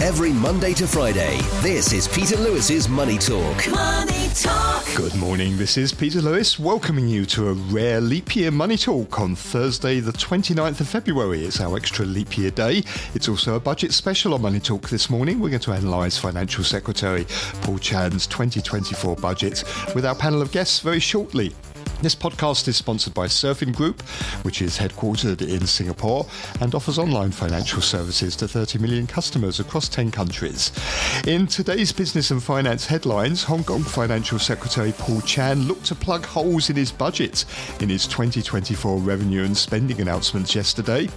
Every Monday to Friday, this is Peter Lewis's Money Talk. Money Talk. Good morning, this is Peter Lewis welcoming you to a rare leap year money talk on Thursday, the 29th of February. It's our extra leap year day. It's also a budget special on Money Talk this morning. We're going to analyse Financial Secretary Paul Chan's 2024 budget with our panel of guests very shortly. This podcast is sponsored by Surfin Group, which is headquartered in Singapore and offers online financial services to 30 million customers across 10 countries. In today's business and finance headlines, Hong Kong Financial Secretary Paul Chan looked to plug holes in his budget in his 2024 revenue and spending announcements yesterday.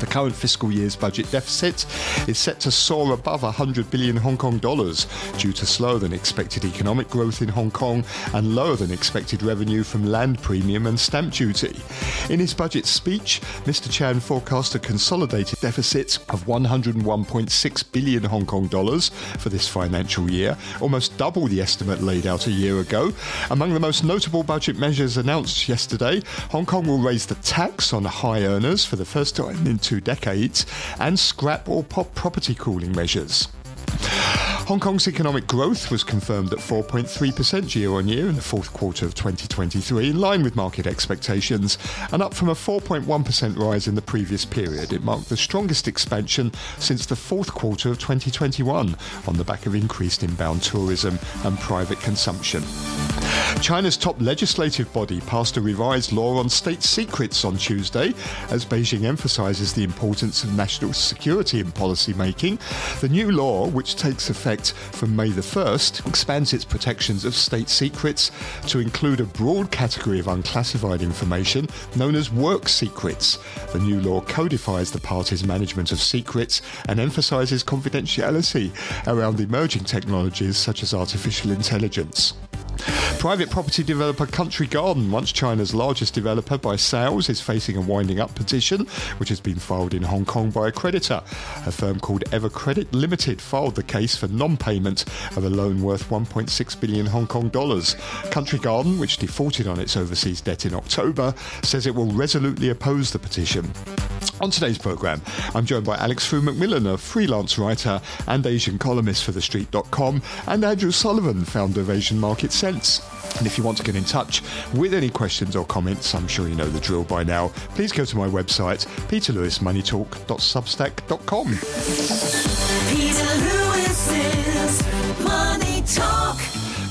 The current fiscal year's budget deficit is set to soar above 100 billion Hong Kong dollars due to slower than expected economic growth in Hong Kong and lower than expected revenue from land premium and stamp duty. In his budget speech, Mr. Chan forecast a consolidated deficit of 101.6 billion Hong Kong dollars for this financial year, almost double the estimate laid out a year ago. Among the most notable budget measures announced yesterday, Hong Kong will raise the tax on high earners for the first time in two decades and scrap all pop property cooling measures. Hong Kong's economic growth was confirmed at 4.3% year on year in the fourth quarter of 2023, in line with market expectations, and up from a 4.1% rise in the previous period. It marked the strongest expansion since the fourth quarter of 2021, on the back of increased inbound tourism and private consumption. China's top legislative body passed a revised law on state secrets on Tuesday as Beijing emphasizes the importance of national security in policy making. The new law, which takes effect from May the 1st, expands its protections of state secrets to include a broad category of unclassified information known as work secrets. The new law codifies the party's management of secrets and emphasizes confidentiality around emerging technologies such as artificial intelligence. Private property developer Country Garden, once China's largest developer by sales, is facing a winding up petition, which has been filed in Hong Kong by a creditor. A firm called Evercredit Limited filed the case for non payment of a loan worth 1.6 billion Hong Kong dollars. Country Garden, which defaulted on its overseas debt in October, says it will resolutely oppose the petition. On today's programme, I'm joined by Alex Frew McMillan, a freelance writer and Asian columnist for TheStreet.com, and Andrew Sullivan, founder of Asian Market Sense. And if you want to get in touch with any questions or comments, I'm sure you know the drill by now, please go to my website, peterlewismoneytalk.substack.com.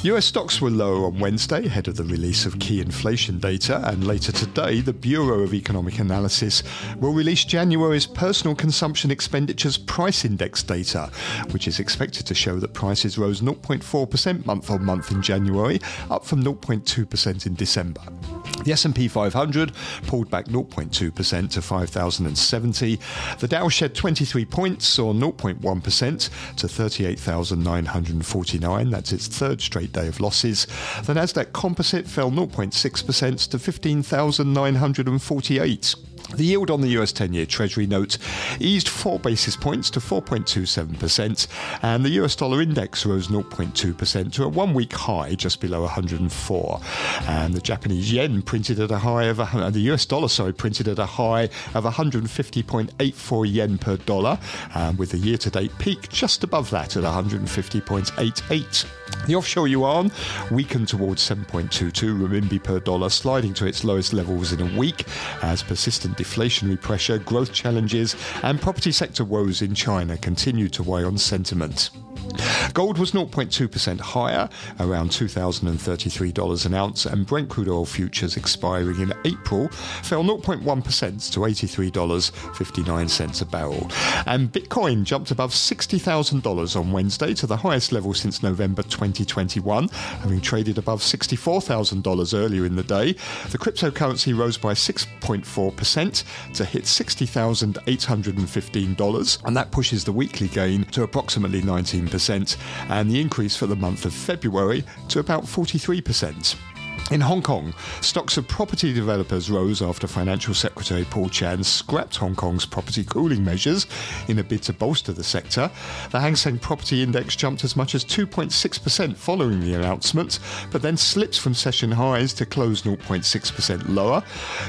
US stocks were lower on Wednesday ahead of the release of key inflation data, and later today, the Bureau of Economic Analysis will release January's personal consumption expenditures price index data, which is expected to show that prices rose 0.4% month on month in January, up from 0.2% in December. The S&P 500 pulled back 0.2% to 5,070. The Dow shed 23 points, or 0.1%, to 38,949. That's its third straight day of losses. The Nasdaq Composite fell 0.6% to 15,948. The yield on the US 10 year Treasury note eased 4 basis points to 4.27%, and the US dollar index rose 0.2% to a one week high just below 104. And the Japanese yen printed at a high of, a, the US dollar, sorry, printed at a high of 150.84 yen per dollar, um, with the year to date peak just above that at 150.88. The offshore yuan weakened towards 7.22 renminbi per dollar, sliding to its lowest levels in a week as persistent deflationary pressure, growth challenges, and property sector woes in China continue to weigh on sentiment. Gold was 0.2% higher, around $2,033 an ounce, and Brent crude oil futures expiring in April fell 0.1% to $83.59 a barrel. And Bitcoin jumped above $60,000 on Wednesday to the highest level since November 2021, having traded above $64,000 earlier in the day. The cryptocurrency rose by 6.4% to hit $60,815, and that pushes the weekly gain to approximately 19% and the increase for the month of February to about 43%. In Hong Kong, stocks of property developers rose after Financial Secretary Paul Chan scrapped Hong Kong's property cooling measures in a bid to bolster the sector. The Hang Seng Property Index jumped as much as 2.6% following the announcement, but then slipped from session highs to close 0.6% lower.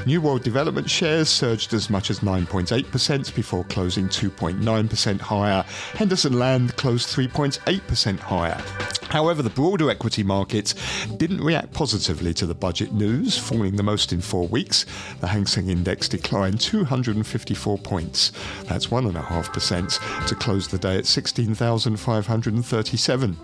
New World Development shares surged as much as 9.8% before closing 2.9% higher. Henderson Land closed 3.8% higher. However, the broader equity market didn't react positively to the budget news, falling the most in four weeks. The Hang Seng Index declined 254 points. That's 1.5% to close the day at 16,537.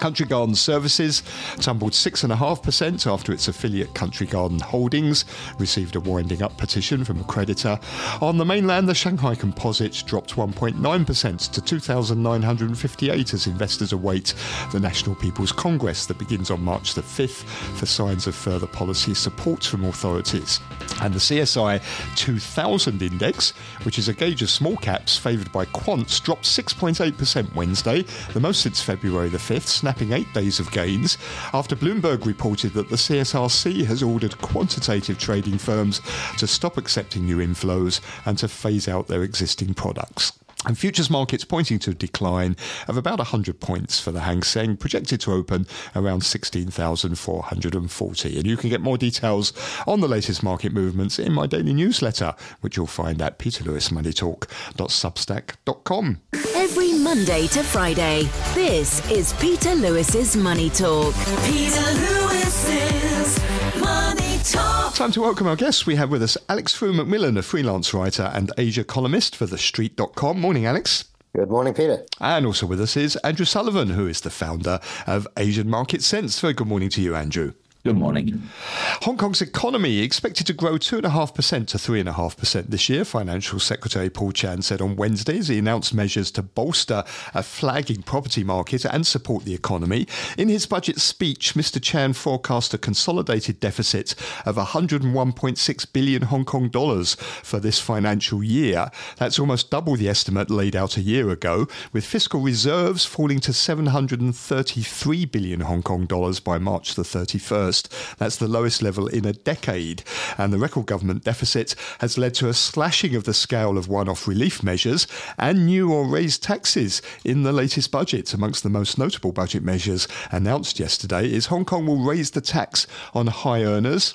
Country Garden Services tumbled 6.5% after its affiliate Country Garden Holdings received a winding up petition from a creditor. On the mainland, the Shanghai Composite dropped 1.9% to 2,958 as investors await the National People's Congress that begins on March the 5th for signs of further policy support from authorities. And the CSI 2000 index, which is a gauge of small caps favoured by quants, dropped 6.8% Wednesday, the most since February the 5th, snapping eight days of gains after Bloomberg reported that the CSRC has ordered quantitative trading firms to stop accepting new inflows and to phase out their existing products. And futures markets pointing to a decline of about 100 points for the Hang Seng, projected to open around 16,440. And you can get more details on the latest market movements in my daily newsletter, which you'll find at peterlewismoneytalk.substack.com. Every Monday to Friday, this is Peter Lewis's Money Talk. Peter Lewis's. Time to welcome our guests. We have with us Alex Frew McMillan, a freelance writer and Asia columnist for TheStreet.com. Morning, Alex. Good morning, Peter. And also with us is Andrew Sullivan, who is the founder of Asian Market Sense. Very good morning to you, Andrew. Good morning. Hong Kong's economy expected to grow 2.5% to 3.5% this year, Financial Secretary Paul Chan said on Wednesday as he announced measures to bolster a flagging property market and support the economy. In his budget speech, Mr. Chan forecast a consolidated deficit of 101.6 billion Hong Kong dollars for this financial year. That's almost double the estimate laid out a year ago, with fiscal reserves falling to 733 billion Hong Kong dollars by March the 31st. That's the lowest level in a decade. And the record government deficit has led to a slashing of the scale of one off relief measures and new or raised taxes in the latest budget. Amongst the most notable budget measures announced yesterday is Hong Kong will raise the tax on high earners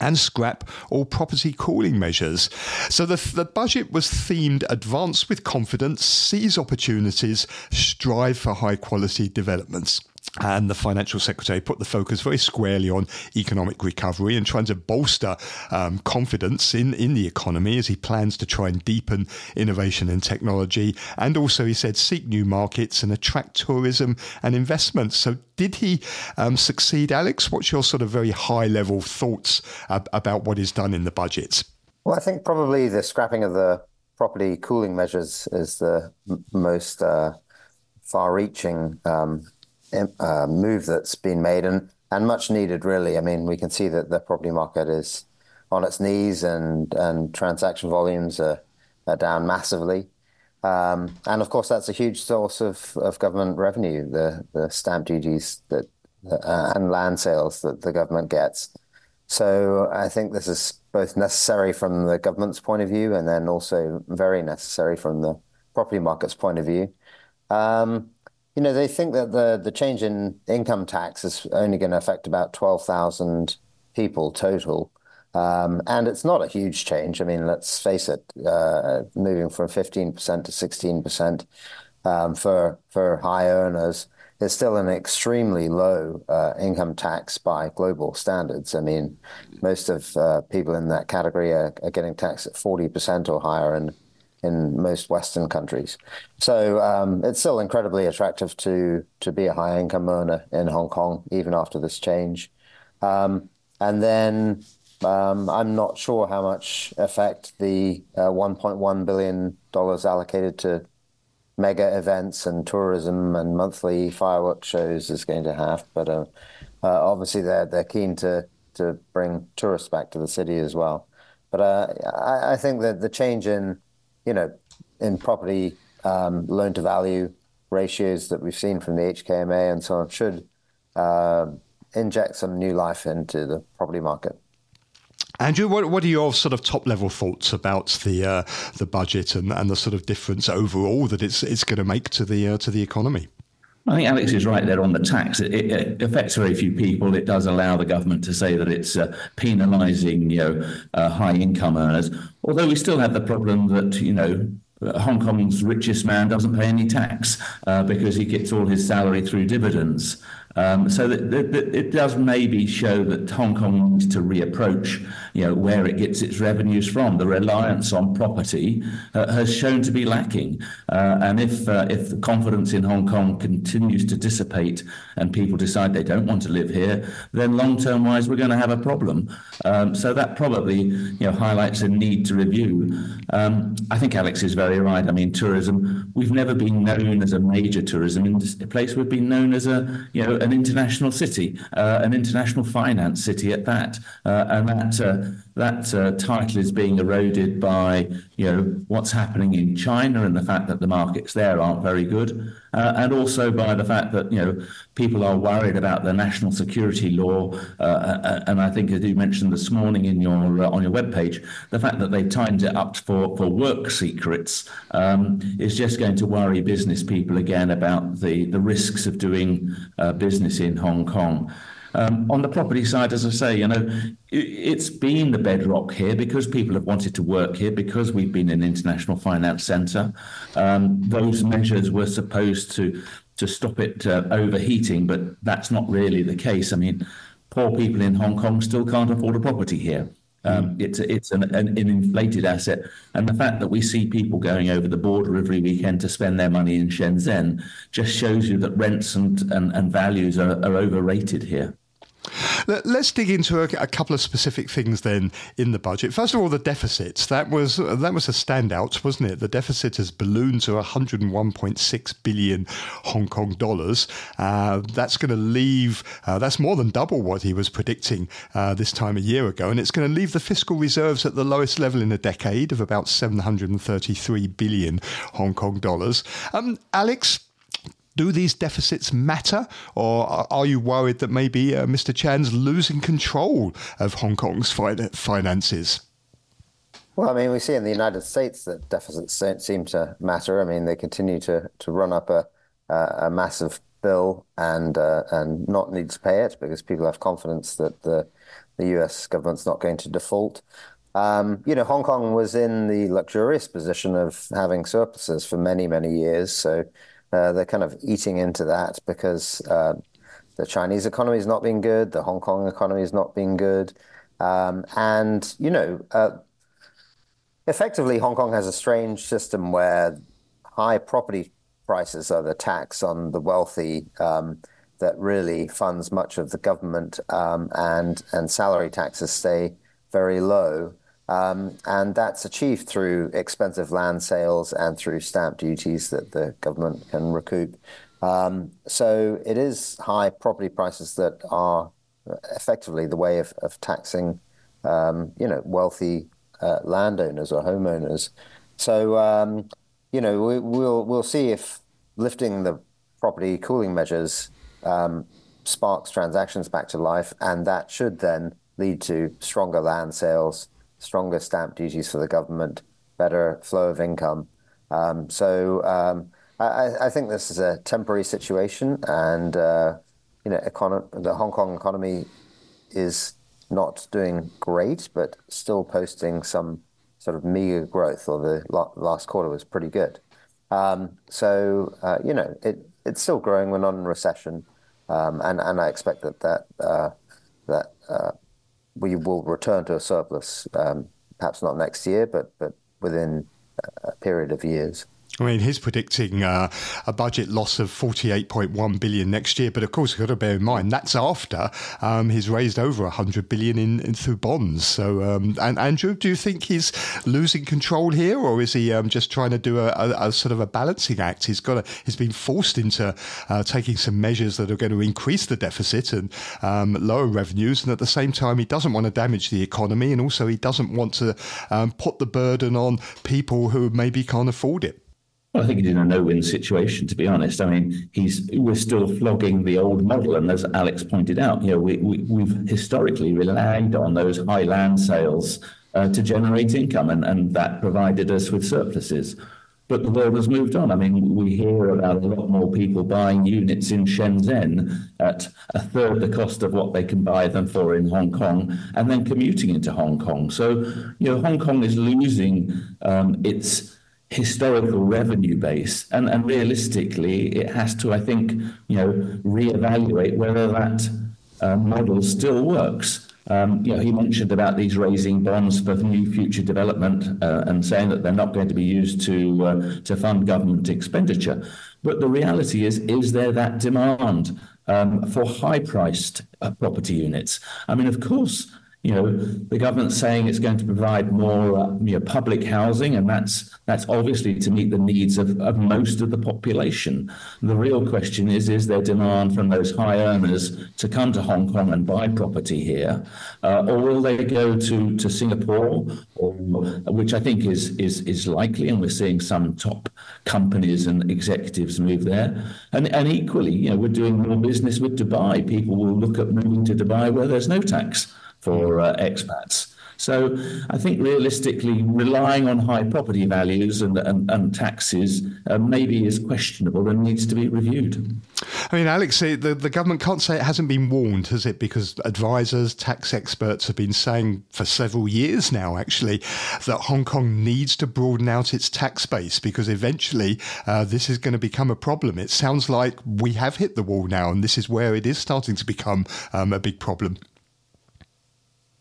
and scrap all property cooling measures. So the, the budget was themed advance with confidence, seize opportunities, strive for high quality developments. And the financial secretary put the focus very squarely on economic recovery and trying to bolster um, confidence in, in the economy as he plans to try and deepen innovation and technology. And also, he said, seek new markets and attract tourism and investment. So, did he um, succeed, Alex? What's your sort of very high level thoughts ab- about what is done in the budget? Well, I think probably the scrapping of the property cooling measures is the m- most uh, far-reaching um, im- uh, move that's been made, and and much needed, really. I mean, we can see that the property market is on its knees, and and transaction volumes are, are down massively. Um, and of course, that's a huge source of, of government revenue, the, the stamp duties that uh, and land sales that the government gets. So I think this is both necessary from the government's point of view and then also very necessary from the property market's point of view. Um, you know, they think that the, the change in income tax is only going to affect about 12,000 people total. Um, and it's not a huge change. I mean, let's face it, uh, moving from 15% to 16% um, for, for high earners is still an extremely low uh, income tax by global standards. I mean, most of uh, people in that category are, are getting taxed at 40% or higher in, in most Western countries. So um, it's still incredibly attractive to, to be a high income earner in Hong Kong, even after this change. Um, and then um, I'm not sure how much effect the uh, $1.1 billion allocated to mega events and tourism and monthly fireworks shows is going to have. But uh, uh, obviously, they're they're keen to to bring tourists back to the city as well. But uh, I, I, think that the change in you know in property um, loan to value ratios that we've seen from the HKMA and so on should uh, inject some new life into the property market. Andrew, what, what are your sort of top level thoughts about the uh, the budget and, and the sort of difference overall that it's it's going to make to the uh, to the economy? I think Alex is right there on the tax. It, it, affects very few people. It does allow the government to say that it's uh, penalising, you know, uh, high income earners. Although we still have the problem that you know Hong Kong's richest man doesn't pay any tax uh, because he gets all his salary through dividends. Um, so that, that, that it does maybe show that Hong Kong needs to reapproach, you know, where it gets its revenues from. The reliance on property uh, has shown to be lacking, uh, and if uh, if the confidence in Hong Kong continues to dissipate and people decide they don't want to live here, then long term wise we're going to have a problem. Um, so that probably you know highlights a need to review. Um, I think Alex is very right. I mean, tourism we've never been known as a major tourism place. We've been known as a you know an international city, uh, an international finance city at that, uh, and that uh, that uh, title is being eroded by you know what's happening in China and the fact that the markets there aren't very good, uh, and also by the fact that you know people are worried about the national security law, uh, and I think as you mentioned this morning in your on your webpage, the fact that they've tightened it up for for work secrets um, is just going to worry business people again about the the risks of doing business in Hong Kong. Um, on the property side, as I say, you know, it's been the bedrock here because people have wanted to work here because we've been an international finance centre. Um, those measures were supposed to to stop it uh, overheating, but that's not really the case. I mean, poor people in Hong Kong still can't afford a property here. Um, hmm. it's it's an, an, an, inflated asset, and the fact that we see people going over the border every weekend to spend their money in Shenzhen just shows you that rents and, and, and values are, are overrated here. Let's dig into a, a, couple of specific things then in the budget. First of all, the deficits. That was that was a standout, wasn't it? The deficit has ballooned to 101.6 billion Hong Kong dollars. Uh, that's going to leave. Uh, that's more than double what he was predicting uh, this time a year ago, and it's going to leave the fiscal reserves at the lowest level in a decade of about 733 billion Hong Kong dollars. Um, Alex, do these deficits matter, or are you worried that maybe uh, Mr. Chan's losing control of Hong Kong's finances? Well, I mean, we see in the United States that deficits don't seem to matter. I mean, they continue to, to run up a, a massive bill and uh, and not need to pay it because people have confidence that the the U.S. government's not going to default. Um, you know, Hong Kong was in the luxurious position of having surpluses for many, many years. So uh, they're kind of eating into that because uh, the Chinese economy is not being good, the Hong Kong economy is not being good, um, and you know, uh, effectively, Hong Kong has a strange system where high property prices are the tax on the wealthy. Um, that really funds much of the government, um, and and salary taxes stay very low. Um, and that's achieved through expensive land sales and through stamp duties that the government can recoup. Um, so it is high property prices that are effectively the way of, of taxing, um, you know, wealthy uh, landowners or homeowners. So um, you know, we, will we'll see if lifting the property cooling measures um, sparks transactions back to life, and that should then lead to stronger land sales stronger stamp duties for the government, better flow of income. Um, so um, I, I, think this is a temporary situation, and uh, you know, econo- the Hong Kong economy is not doing great, but still posting some sort of meager growth. Or the last quarter was pretty good. Um, so uh, you know, it it's still growing. We're not in recession, um, and and I expect that that uh, that uh, we will return to a surplus, um, perhaps not next year, but but within a period of years. I mean, he's predicting uh, a budget loss of 48.1 billion next year, but of course, you've got to bear in mind that's after um, he's raised over 100 billion in, in through bonds. So, um, and Andrew, do you think he's losing control here, or is he um, just trying to do a, a, a, sort of a balancing act? He's got he's been forced into uh, taking some measures that are going to increase the deficit and um, lower revenues, and at the same time, he doesn't want to damage the economy, and also he doesn't want to um, put the burden on people who maybe can't afford it. Well, I think he's in a no-win situation, to be honest. I mean, he's we're still flogging the old model, and as Alex pointed out, you know, we, we we've historically relied on those high land sales uh, to generate income, and, and that provided us with surpluses. But the world has moved on. I mean, we hear about a lot more people buying units in Shenzhen at a third the cost of what they can buy them for in Hong Kong, and then commuting into Hong Kong. So, you know, Hong Kong is losing um, its historical revenue base, and, and realistically, it has to, I think, you know, reevaluate whether that uh, model still works. Um, you know, he mentioned about these raising bonds for new future development uh, and saying that they're not going to be used to uh, to fund government expenditure. But the reality is, is there that demand um, for high-priced uh, property units? I mean, of course, you know, the government's saying it's going to provide more uh, you know, public housing, and that's that's obviously to meet the needs of, of most of the population. The real question is: is there demand from those high earners to come to Hong Kong and buy property here, uh, or will they go to to Singapore, or which I think is is is likely, and we're seeing some top companies and executives move there, and and equally, you know, we're doing more business with Dubai. People will look at moving to Dubai where there's no tax for uh, expats. So I think realistically, relying on high property values and, and, and taxes uh, maybe is questionable and needs to be reviewed. I mean, Alex, the, the government can't say it hasn't been warned, has it? Because advisors, tax experts have been saying for several years now, actually, that Hong Kong needs to broaden out its tax base because eventually uh, this is going to become a problem. It sounds like we have hit the wall now, and this is where it is starting to become um, a big problem.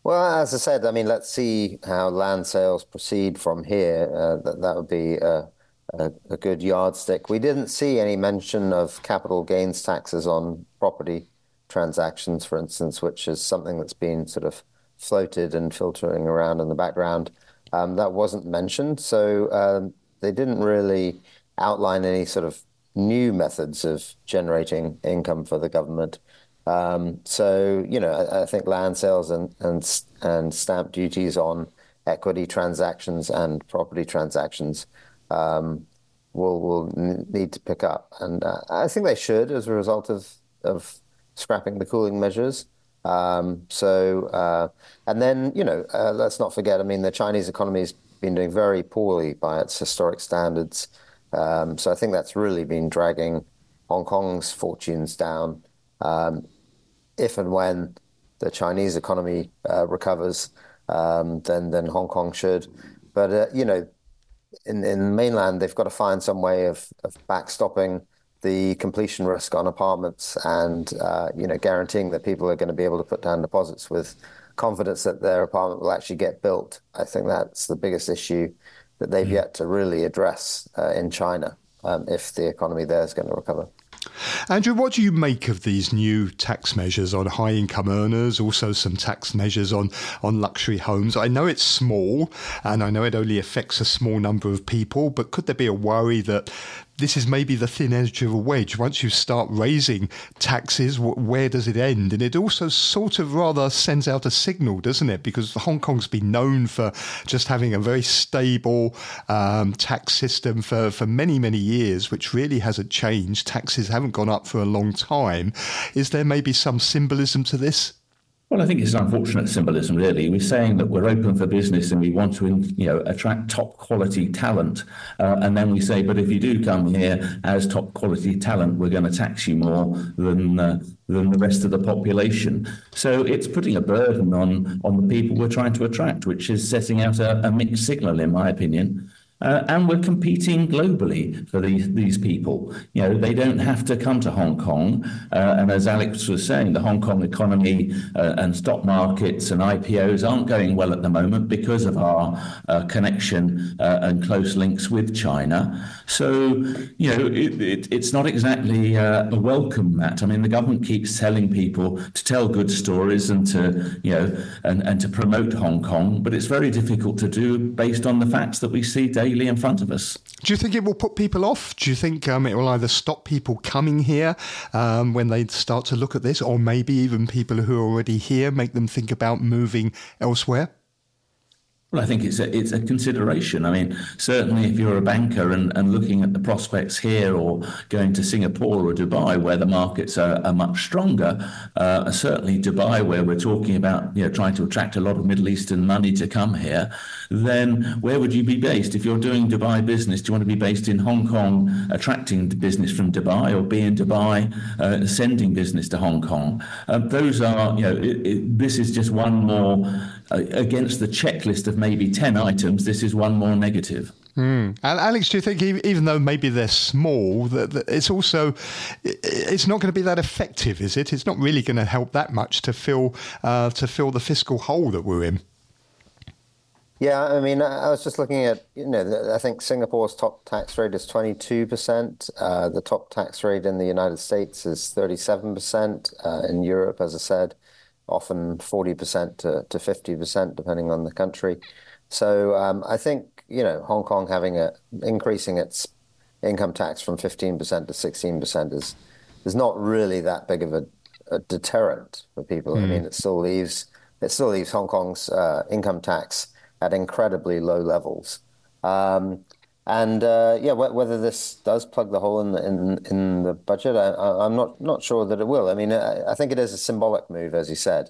Well, as I said, I mean, let's see how land sales proceed from here. Uh, that that would be a, a, a, good yardstick. We didn't see any mention of capital gains taxes on property transactions, for instance, which is something that's been sort of floated and filtering around in the background. Um, that wasn't mentioned, so um, they didn't really outline any sort of new methods of generating income for the government. Um, so you know, I, I, think land sales and and and stamp duties on equity transactions and property transactions um, will will need to pick up, and uh, I think they should as a result of of scrapping the cooling measures. Um, so uh, and then you know, uh, let's not forget. I mean, the Chinese economy has been doing very poorly by its historic standards. Um, so I think that's really been dragging Hong Kong's fortunes down. Um, if and when the Chinese economy uh, recovers, um, then then Hong Kong should. But uh, you know, in in mainland, they've got to find some way of of backstopping the completion risk on apartments, and uh, you know, guaranteeing that people are going to be able to put down deposits with confidence that their apartment will actually get built. I think that's the biggest issue that they've mm. yet to really address uh, in China um, if the economy there is going to recover. Andrew, what do you make of these new tax measures on high income earners, also some tax measures on, on luxury homes? I know it's small and I know it only affects a small number of people, but could there be a worry that this is maybe the thin edge of a wedge. Once you start raising taxes, where does it end? And it also sort of rather sends out a signal, doesn't it? Because Hong Kong's been known for just having a very stable um, tax system for, for many, many years, which really hasn't changed. Taxes haven't gone up for a long time. Is there maybe some symbolism to this? Well, I think it's an unfortunate symbolism, really. We're saying that we're open for business and we want to, you know, attract top quality talent, uh, and then we say, but if you do come here as top quality talent, we're going to tax you more than uh, than the rest of the population. So it's putting a burden on on the people we're trying to attract, which is setting out a, a mixed signal, in my opinion. Uh, and we're competing globally for these, these people. You know, they don't have to come to Hong Kong. Uh, and as Alex was saying, the Hong Kong economy uh, and stock markets and IPOs aren't going well at the moment because of our uh, connection uh, and close links with China. So, you know, it, it, it's not exactly uh, a welcome mat. I mean, the government keeps telling people to tell good stories and to, you know, and, and to promote Hong Kong, but it's very difficult to do based on the facts that we see daily in front of us. Do you think it will put people off? Do you think um, it will either stop people coming here um, when they start to look at this, or maybe even people who are already here make them think about moving elsewhere? Well, I think it's a, it's a consideration. I mean, certainly if you're a banker and, and looking at the prospects here or going to Singapore or Dubai where the markets are, are much stronger, uh, certainly Dubai where we're talking about you know trying to attract a lot of Middle Eastern money to come here, then where would you be based? If you're doing Dubai business, do you want to be based in Hong Kong attracting business from Dubai or be in Dubai uh, sending business to Hong Kong? Um, those are, you know, it, it, this is just one more uh, against the checklist of maybe 10 items, this is one more negative. Mm. And Alex, do you think even though maybe they're small, that it's also it's not going to be that effective, is it? It's not really going to help that much to fill uh, to fill the fiscal hole that we're in. Yeah, I mean, I was just looking at you know I think Singapore's top tax rate is twenty two percent. Uh, the top tax rate in the United States is thirty seven percent. Uh, in Europe, as I said, often 40% to, to 50%, depending on the country. So um, I think, you know, Hong Kong having a, increasing its income tax from 15% to 16% is, is not really that big of a, a deterrent for people. Mm. I hmm. mean, it still leaves, it still leaves Hong Kong's uh, income tax at incredibly low levels. Um, and uh, yeah, whether this does plug the hole in the, in, in the budget, I, am not not sure that it will. I mean, I, I, think it is a symbolic move, as you said,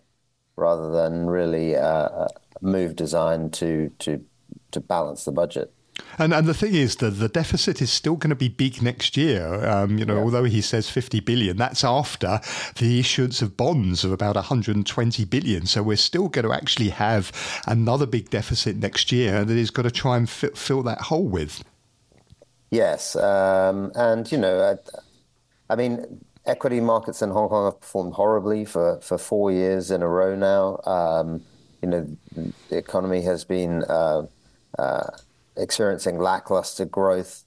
rather than really uh, a move designed to to to balance the budget. And and the thing is that the deficit is still going to be big next year. Um, you know, yeah. although he says 50 billion, that's after the issuance of bonds of about 120 billion. So we're still going to actually have another big deficit next year that he's got to try and f- fill that hole with. Yes, um, and you know, I, I, mean, equity markets in Hong Kong have performed horribly for for four years in a row now. Um, you know, the economy has been. Uh, uh, experiencing lackluster growth.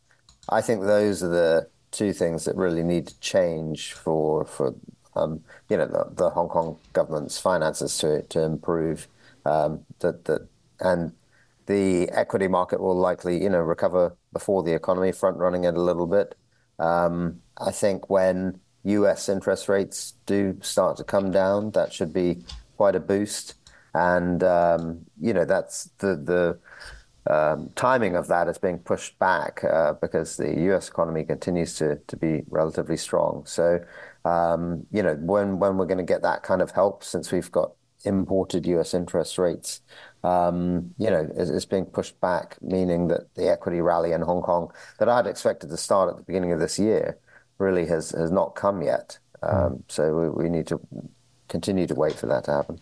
I think those are the two things that really need to change for for um, you know the, the, Hong Kong government's finances to to improve. Um, that that and the equity market will likely you know recover before the economy, front running it a little bit. Um, I think when U.S. interest rates do start to come down, that should be quite a boost. And um, you know that's the the um, timing of that is being pushed back uh, because the U.S. economy continues to to be relatively strong. So, um, you know, when when we're going to get that kind of help, since we've got imported U.S. interest rates, um, you know, is, is, being pushed back, meaning that the equity rally in Hong Kong that I'd expected to start at the beginning of this year really has has not come yet. Um, so we, we need to continue to wait for that to happen.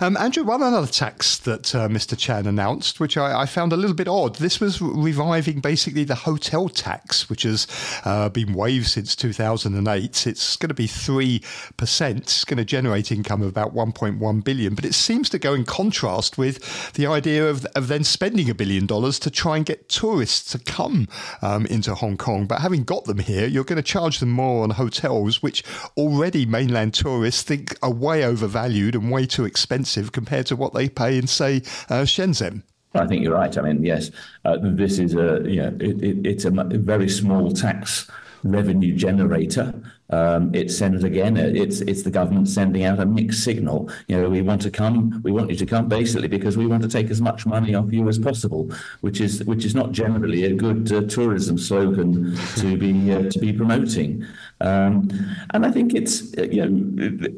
Um, Andrew, one other tax that uh, Mr. Chan announced, which I, I, found a little bit odd, this was reviving basically the hotel tax, which has uh, been waived since 2008. It's going to be 3%. It's going to generate income of about 1.1 billion, but it seems to go in contrast with the idea of, of then spending a billion dollars to try and get tourists to come um, into Hong Kong. But having got them here, you're going to charge them more on hotels, which already mainland tourists think are way overvalued and way too expensive compared to what they pay in, say, uh, Shenzhen. I think you're right. I mean, yes, uh, this is a know it, it, it's a very small tax revenue generator. Um, it sends again. It's it's the government sending out a mixed signal. You know, we want to come. We want you to come basically because we want to take as much money off you as possible, which is which is not generally a good uh, tourism slogan to be uh, to be promoting. Um, and I think it's uh, you know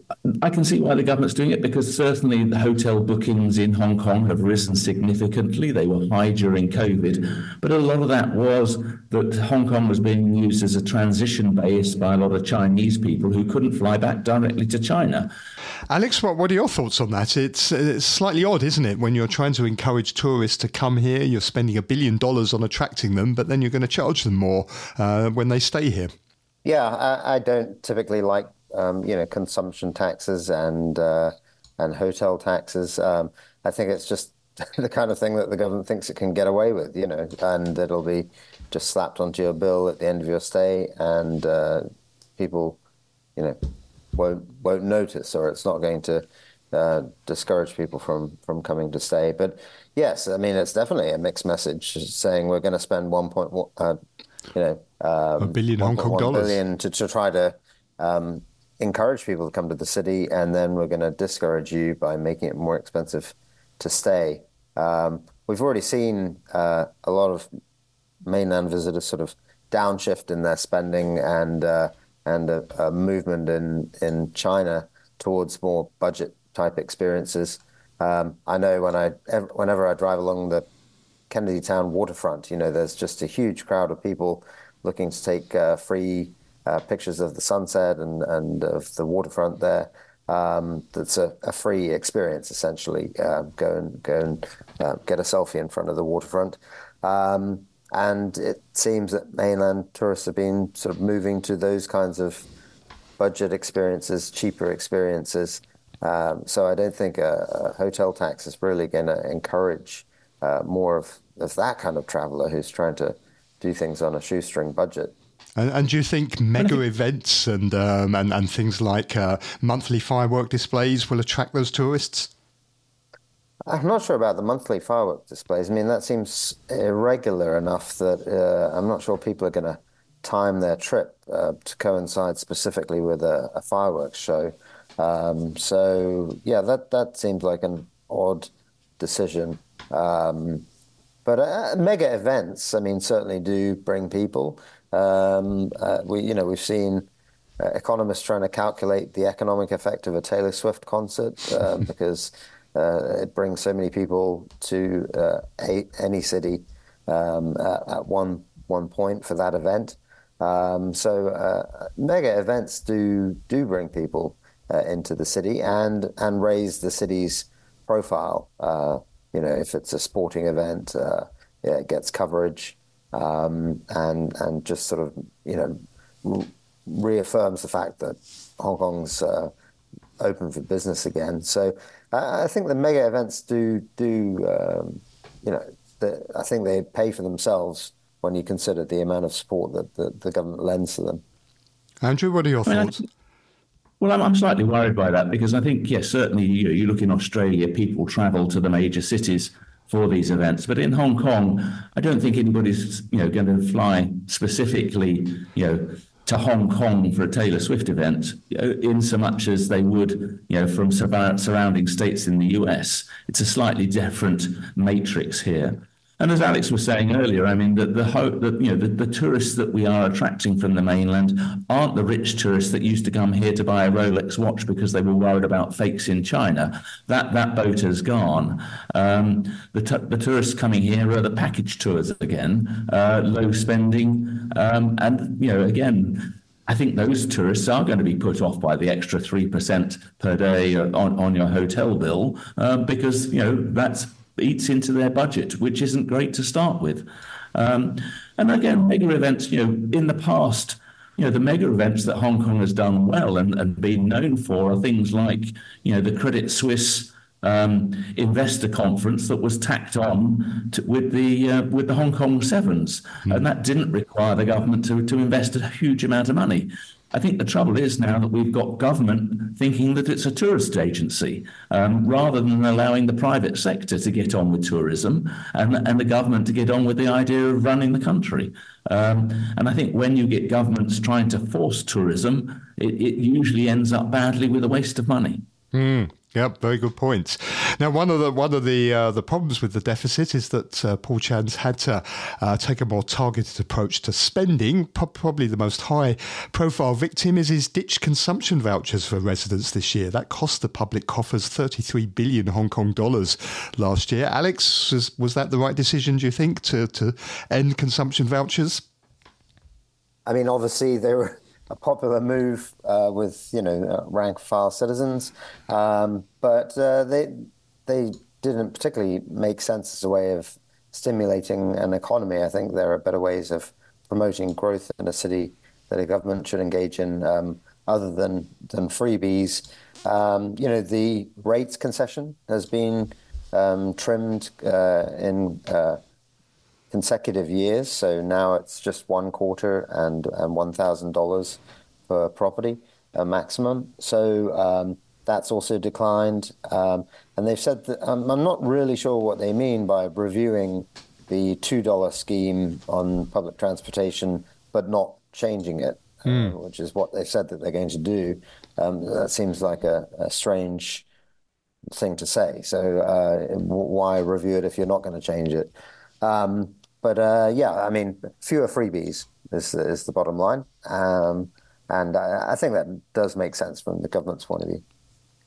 I can see why the government's doing it because certainly the hotel bookings in Hong Kong have risen significantly. They were high during COVID, but a lot of that was that Hong Kong was being used as a transition base by a lot of Chinese people who couldn't fly back directly to China. Alex, what, what are your thoughts on that? It's, it's slightly odd, isn't it, when you're trying to encourage tourists to come here, you're spending a billion dollars on attracting them, but then you're going to charge them more uh, when they stay here. Yeah, I, I don't typically like um, you know consumption taxes and uh, and hotel taxes. Um, I think it's just the kind of thing that the government thinks it can get away with, you know, and it'll be just slapped onto your bill at the end of your stay, and uh, people, you know, won't won't notice, or it's not going to uh, discourage people from from coming to stay. But yes, I mean it's definitely a mixed message saying we're going to spend one point uh, you know, um, a billion Hong Kong dollars billion to, to try to um, encourage people to come to the city, and then we're going to discourage you by making it more expensive to stay. Um, we've already seen uh, a lot of mainland visitors sort of downshift in their spending and uh, and a, a, movement in in China towards more budget type experiences. Um, I know when I whenever I drive along the Kennedy Town waterfront, you know, there's just a huge crowd of people looking to take uh, free uh, pictures of the sunset and and of the waterfront there. Um, that's a, a, free experience essentially. Uh, go and go and uh, get a selfie in front of the waterfront. Um, and it seems that mainland tourists have been sort of moving to those kinds of budget experiences, cheaper experiences. Um, so I don't think a, a hotel tax is really going to encourage uh, more of, of that kind of traveler who's trying to do things on a shoestring budget. And, and, do you think mega events and um, and, and things like uh, monthly firework displays will attract those tourists? I'm not sure about the monthly firework displays. I mean, that seems irregular enough that uh, I'm not sure people are going to time their trip uh, to coincide specifically with a, a fireworks show. Um, so yeah, that that seems like an odd decision. Um, but uh, mega events, I mean, certainly do bring people. Um, uh, we, you know, we've seen uh, economists trying to calculate the economic effect of a Taylor Swift concert uh, because uh, it brings so many people to uh, a, any city um, at, at, one one point for that event. Um, so uh, mega events do do bring people uh, into the city and and raise the city's profile. Uh, you know, if it's a sporting event, uh, yeah, it gets coverage um, and and just sort of you know reaffirms the fact that Hong Kong's open for business again. So I think the mega events do do um, you know the, I think they pay for themselves when you consider the amount of support that the, the government lends to them. Andrew, what are your I mean, thoughts? Well, I'm, I'm slightly mm. worried by that because I think yes, certainly you, you look in Australia, people travel to the major cities for these events. But in Hong Kong, I don't think anybody's you know going to fly specifically you know to Hong Kong for a Taylor Swift event, in so much as they would, you know, from surrounding states in the US. It's a slightly different matrix here. And as Alex was saying earlier, I mean, the, the that, you know, the, the tourists that we are attracting from the mainland aren't the rich tourists that used to come here to buy a Rolex watch because they were worried about fakes in China. That, that boat has gone. Um, the, t- the tourists coming here are the package tours again, uh, low spending. Um, and, you know, again, I think those tourists are going to be put off by the extra 3% per day on, on your hotel bill uh, because, you know, that's eats into their budget, which isn't great to start with. Um, and again, mega events, you know, in the past, you know, the mega events that Hong Kong has done well and, and been known for are things like, you know, the Credit Suisse um, investor conference that was tacked on to, with the uh, with the Hong Kong Sevens, mm. and that didn't require the government to to invest a huge amount of money. I think the trouble is now that we've got government thinking that it's a tourist agency um, rather than allowing the private sector to get on with tourism and, and the government to get on with the idea of running the country. Um, and I think when you get governments trying to force tourism, it, it usually ends up badly with a waste of money. Mm. Yep, very good points. Now, one of the one of the uh, the problems with the deficit is that uh, Paul Chan's had to uh, take a more targeted approach to spending. probably the most high profile victim is his ditch consumption vouchers for residents this year. That cost the public coffers 33 billion Hong Kong dollars last year. Alex, was, was that the right decision? Do you think to to end consumption vouchers? I mean, obviously they were a popular move uh, with you know uh, rank file citizens, um, but uh, they they didn't particularly make sense as a way of stimulating an economy. I think there are better ways of promoting growth in a city that a government should engage in, um, other than than freebies. Um, you know, the rates concession has been um, trimmed uh, in uh, consecutive years. So now it's just one quarter and, and $1,000 per property, a maximum. So um, that's also declined. Um, and they've said that um, I'm not really sure what they mean by reviewing the $2 scheme on public transportation, but not changing it, mm. uh, hmm. which is what they've said that they're going to do. Um, that seems like a, a strange thing to say. So uh, why review it if you're not going to change it? Um, but uh, yeah, I mean, fewer freebies is, is the bottom line. Um, and I, I, think that does make sense from the government's point of view.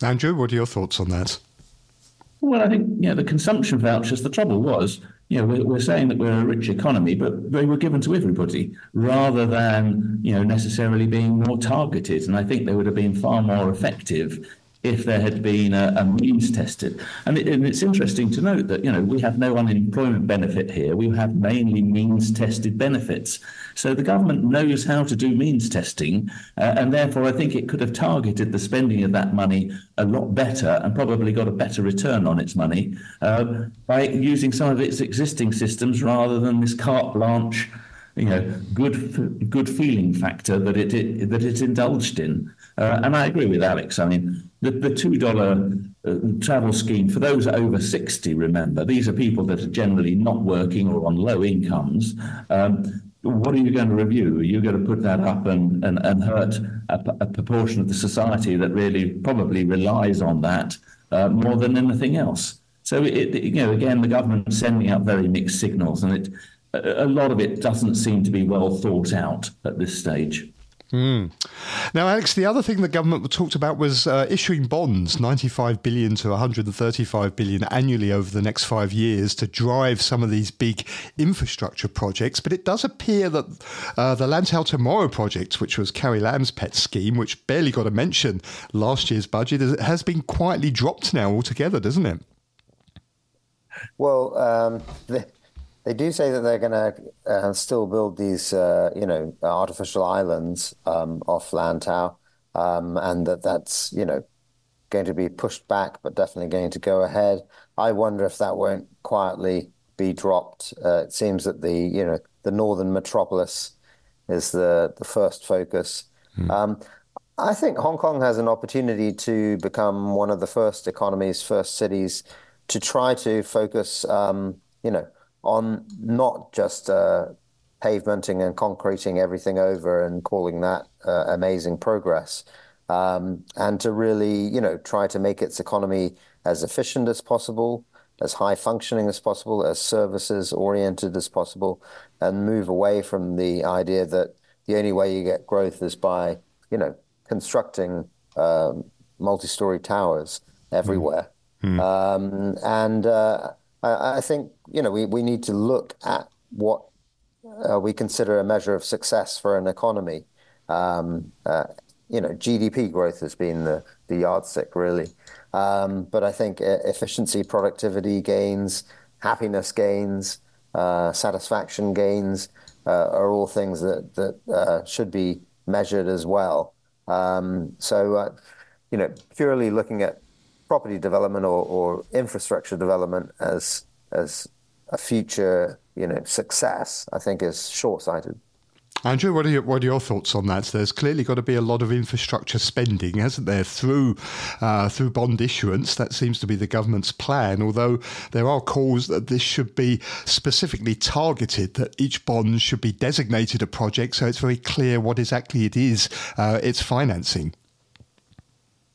Andrew, what are your thoughts on that? Well, I think you know, the consumption vouchers, the trouble was, you know, we're, we're saying that we're a rich economy, but they were given to everybody rather than, you know, necessarily being more targeted. And I think they would have been far more effective if there had been a, a means tested. And, it, and, it's interesting to note that, you know, we have no unemployment benefit here. We have mainly means tested benefits. So the government knows how to do means testing. Uh, and therefore, I think it could have targeted the spending of that money a lot better and probably got a better return on its money uh, by using some of its existing systems rather than this carte blanche you know, good good feeling factor that it, it that it indulged in. Uh, and I agree with Alex. I mean, the, the $2 uh, travel scheme for those over 60, remember, these are people that are generally not working or on low incomes. Um, what are you going to review? Are you going to put that up and, and, and hurt a, a proportion of the society that really probably relies on that uh, more than anything else? So, it, you know, again, the government sending out very mixed signals, and it, a lot of it doesn't seem to be well thought out at this stage. Mm. Now, Alex, the other thing the government talked about was uh, issuing bonds, 95 billion to 135 billion annually over the next five years to drive some of these big infrastructure projects. But it does appear that uh, the Lantau Tomorrow project, which was Carrie Lam's pet scheme, which barely got a mention last year's budget, has been quietly dropped now altogether, doesn't it? Well, um, the, they do say that they're going to uh, still build these, uh, you know, artificial islands um, off Lantau, um, and that that's, you know, going to be pushed back, but definitely going to go ahead. I wonder if that won't quietly be dropped. Uh, it seems that the, you know, the northern metropolis is the the first focus. Mm. Um, I think Hong Kong has an opportunity to become one of the first economies, first cities to try to focus, um, you know on not just uh, pavementing and concreting everything over and calling that uh, amazing progress, um, and to really, you know, try to make its economy as efficient as possible, as high functioning as possible, as services oriented as possible, and move away from the idea that the only way you get growth is by, you know, constructing um, multi-story towers everywhere. Mm. Um, and uh, I, think you know we, we need to look at what uh, we consider a measure of success for an economy. Um, uh, you know, GDP growth has been the, the yardstick, really. Um, but I think efficiency, productivity gains, happiness gains, uh, satisfaction gains uh, are all things that, that uh, should be measured as well. Um, so, uh, you know, purely looking at property development or, or infrastructure development as as a future, you know, success, I think is short sighted. Andrew, what are, your, what are your thoughts on that? There's clearly got to be a lot of infrastructure spending, hasn't there, through uh, through bond issuance? That seems to be the government's plan. Although there are calls that this should be specifically targeted, that each bond should be designated a project, so it's very clear what exactly it is uh, it's financing.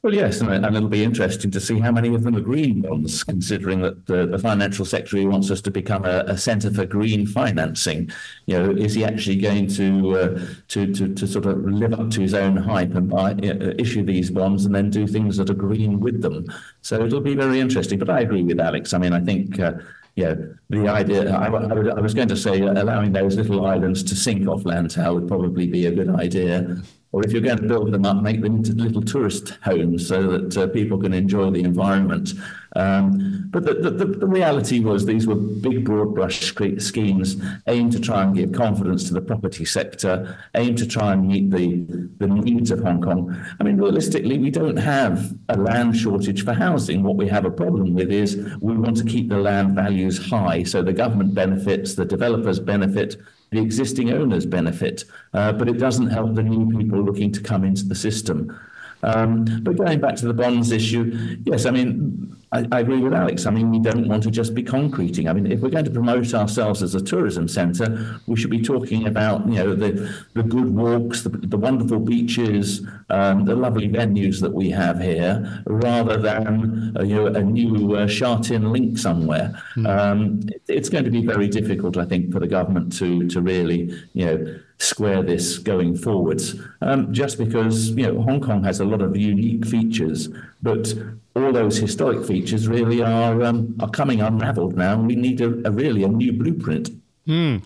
Well, yes, and, and, it'll be interesting to see how many of them are green bonds, considering that the, the financial secretary wants us to become a, a, centre for green financing. You know, is he actually going to, uh, to, to to sort of live up to his own hype and buy, uh, issue these bonds and then do things that are green with them? So it'll be very interesting. But I agree with Alex. I mean, I think. Uh, yeah, the idea, I, I, was going to say allowing those little islands to sink off Lantau would probably be a good idea or if you're going to build them up, make them into little tourist homes so that uh, people can enjoy the environment. Um, but the, the, the, reality was these were big, broad brush schemes aimed to try and give confidence to the property sector, aimed to try and meet the, the needs of Hong Kong. I mean, realistically, we don't have a land shortage for housing. What we have a problem with is we want to keep the land values high so the government benefits, the developers benefit, the existing owners benefit, uh, but it doesn't help the new people looking to come into the system. Um, but going back to the bonds issue, yes, I mean, I, I, agree with Alex. I mean, we don't want to just be concreting. I mean, if we're going to promote ourselves as a tourism centre, we should be talking about, you know, the, the good walks, the, the wonderful beaches, um, the lovely venues that we have here, rather than, uh, you know, a new uh, Sha-Tin link somewhere. Mm. Um, it, it's going to be very difficult, I think, for the government to to really, you know, square this going forwards. Um, just because you know Hong Kong has a lot of unique features, but all those historic features really are um, are coming unravelled now. We need a, a really a new blueprint. Mm.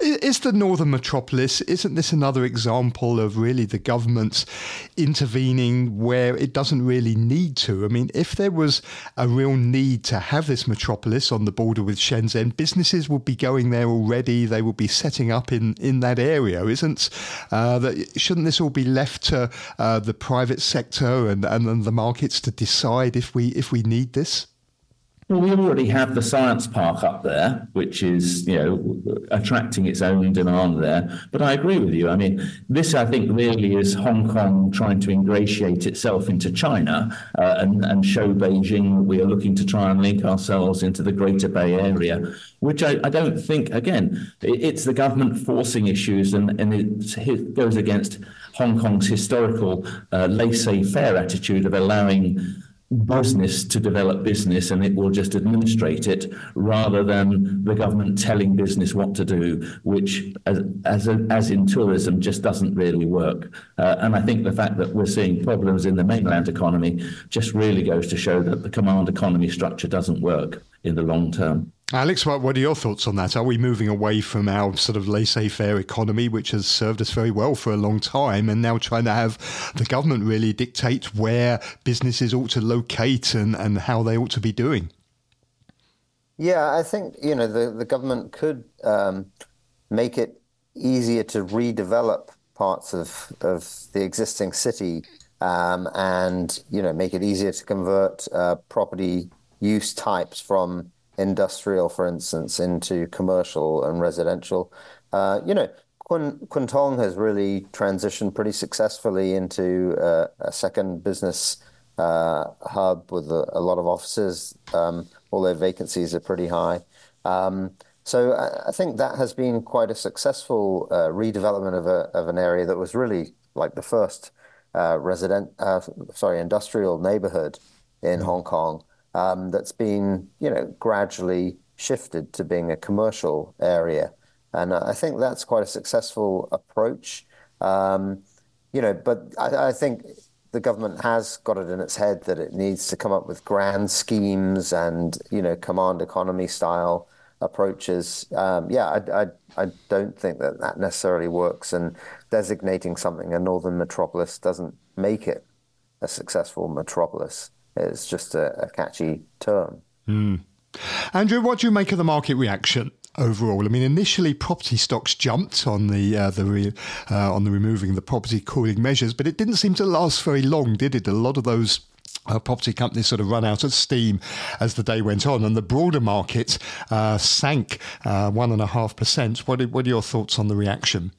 Is the northern metropolis, isn't this another example of really the government intervening where it doesn't really need to? I mean, if there was a real need to have this metropolis on the border with Shenzhen, businesses would be going there already. They would be setting up in, in that area, isn't uh, that? Shouldn't this all be left to uh, the private sector and, and the markets to decide if we if we need this? Well, we already have the science park up there, which is, you know, attracting its own demand there. But I agree with you. I mean, this, I think, really is Hong Kong trying to ingratiate itself into China uh, and, and show Beijing that we are looking to try and link ourselves into the Greater Bay Area, which I, I don't think, again, it's the government forcing issues and, and it goes against Hong Kong's historical uh, laissez faire attitude of allowing business to develop business and it will just administrate it rather than the government telling business what to do, which, as as, as in tourism, just doesn't really work. Uh, and I think the fact that we're seeing problems in the mainland economy just really goes to show that the command economy structure doesn't work in the long term. Alex, what, what are your thoughts on that? Are we moving away from our sort of laissez faire economy, which has served us very well for a long time, and now trying to have the government really dictate where businesses ought to locate and, and how they ought to be doing? Yeah, I think, you know, the, the government could um, make it easier to redevelop parts of, of the existing city um, and, you know, make it easier to convert uh, property use types from industrial, for instance, into commercial and residential. Uh, you know, Kwun, Tong has really transitioned pretty successfully into uh, a second business uh, hub with a, a, lot of offices, um, although vacancies are pretty high. Um, so I, I, think that has been quite a successful uh, redevelopment of, a, of an area that was really like the first uh, resident, uh, sorry, industrial neighborhood in mm-hmm. Hong Kong um, that's been, you know, gradually shifted to being a commercial area. And I think that's quite a successful approach. Um, you know, but I, I, think the government has got it in its head that it needs to come up with grand schemes and, you know, command economy style approaches. Um, yeah, I, I, I don't think that that necessarily works. And designating something a northern metropolis doesn't make it a successful metropolis. It's just a, a catchy term. Mm. Andrew, what do you make of the market reaction? overall. I mean, initially property stocks jumped on the uh, the re, uh, on the removing the property cooling measures, but it didn't seem to last very long, did it? A lot of those. Uh, property companies sort of run out of steam as the day went on, and the broader market uh, sank uh, one and a half percent. What what are your thoughts on the reaction?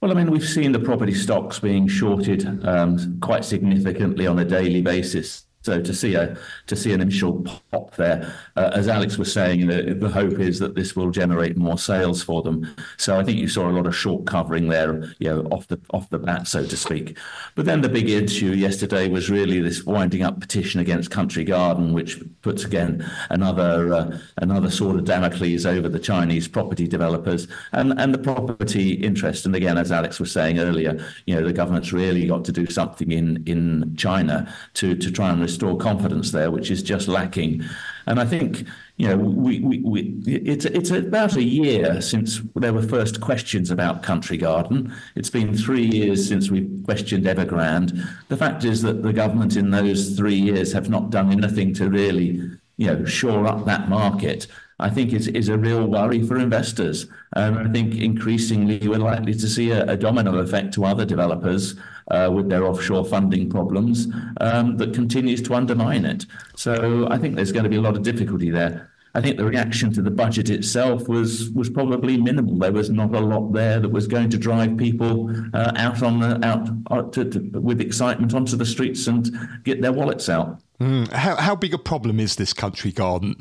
Well, I mean, we've seen the property stocks being shorted um, quite significantly on a daily basis. So to see a to see an initial pop there, uh, as Alex was saying, the, the hope is that this will generate more sales for them. So I think you saw a lot of short covering there, you know, off the off the bat, so to speak. But then the big issue yesterday was really this winding up petition against Country Garden, which puts again another uh, another sort of Damocles over the Chinese property developers and and the property interest. And again, as Alex was saying earlier, you know, the government's really got to do something in in China to to try and restore confidence there, which is just lacking. And I think you know we, we, we it's it's about a year since there were first questions about Country Garden. It's been three years since we questioned Evergrande. The fact is that the government in those three years have not done anything to really you know shore up that market. I think is, is a real worry for investors. And I think increasingly we're likely to see a, a domino effect to other developers uh, with their offshore funding problems um, that continues to undermine it. So I think there's going to be a lot of difficulty there. I think the reaction to the budget itself was was probably minimal. There was not a lot there that was going to drive people uh, out on the out, out to, to, with excitement onto the streets and get their wallets out. Mm, how, how big a problem is this Country Garden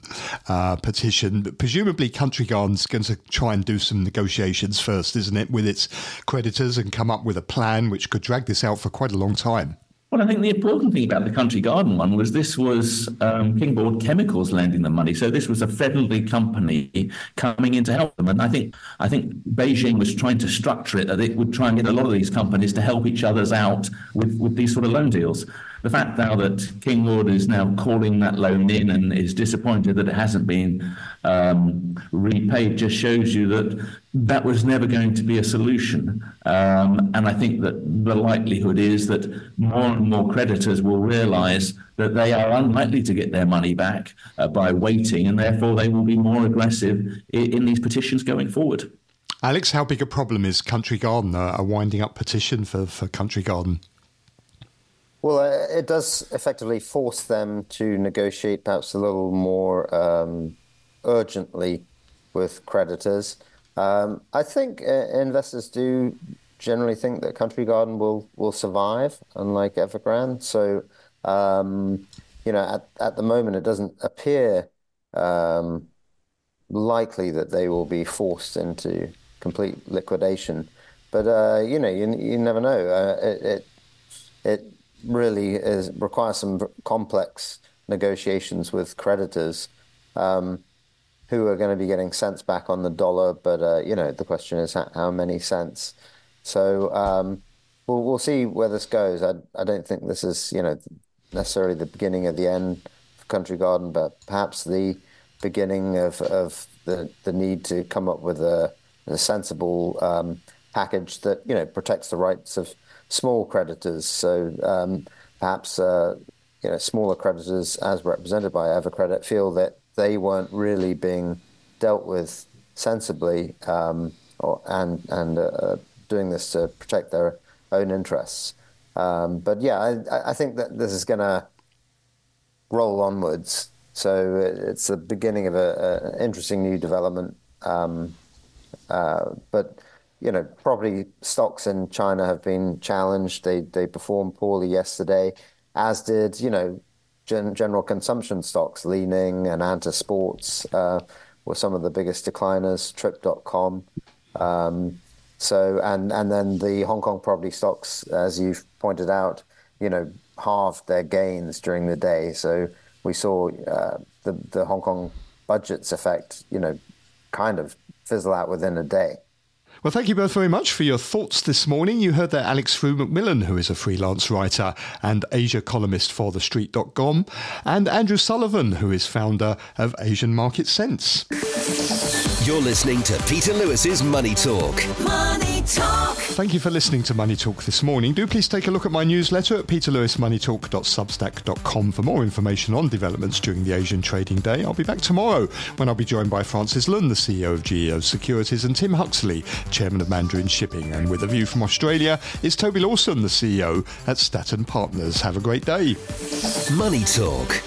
uh, petition? Presumably, Country Garden's going to try and do some negotiations first, isn't it, with its creditors and come up with a plan which could drag this out for quite a long time. Well, I think the important thing about the Country Garden one was this was um, Kingboard Chemicals lending the money. So this was a friendly company coming in to help them. And I think I think Beijing was trying to structure it that it would try and get a lot of these companies to help each others out with, with these sort of loan deals the fact now that Kingboard is now calling that loan in and is disappointed that it hasn't been um, repaid just shows you that that was never going to be a solution. Um, and I think that the likelihood is that more and more creditors will realise that they are unlikely to get their money back uh, by waiting, and therefore they will be more aggressive in, in these petitions going forward. Alex, how big a problem is Country Garden, a winding up petition for, for Country Garden? Well, uh, it does effectively force them to negotiate perhaps a little more um, urgently with creditors. Um, I think uh, investors do generally think that Country Garden will will survive, unlike Evergrande. So, um, you know, at at the moment, it doesn't appear um, likely that they will be forced into complete liquidation. But uh, you know, you you never know. Uh, it, it it really is requires some complex negotiations with creditors um, who are going to be getting cents back on the dollar. But uh, you know, the question is how, how many cents. So um, we'll we'll see where this goes. I I don't think this is you know necessarily the beginning of the end of Country Garden, but perhaps the beginning of of the the need to come up with a, a sensible um, package that you know protects the rights of small creditors. So um, perhaps uh, you know smaller creditors, as represented by Evercredit, feel that they weren't really being dealt with sensibly, um, or, and and uh, doing this to protect their own interests. Um, but yeah, I, I, think that this is going to roll onwards. So it's the beginning of an interesting new development. Um, uh, but you know, property stocks in China have been challenged. They they performed poorly yesterday, as did you know gen- general consumption stocks. Li-Ning and Anta Sports uh, were some of the biggest decliners. Trip.com. Um, so and and then the Hong Kong property stocks, as you've pointed out, you know, halved their gains during the day. So we saw uh, the the Hong Kong budgets effect, you know, kind of fizzle out within a day. Well, thank you both very much for your thoughts this morning. You heard that Alex Frew McMillan, who is a freelance writer and Asia columnist for TheStreet.com, and Andrew Sullivan, who is founder of Asian Market Sense. You're listening to Peter Lewis's Money Talk. Money Talk. Thank you for listening to Money Talk this morning. Do please take a look at my newsletter at peterlewismoneytalk.substack.com for more information on developments during the Asian trading day. I'll be back tomorrow when I'll be joined by Francis Lun, the CEO of GEO Securities, and Tim Huxley, chairman of Mandarin Shipping. And with a view from Australia it's Toby Lawson, the CEO at Staten Partners. Have a great day. Money Talk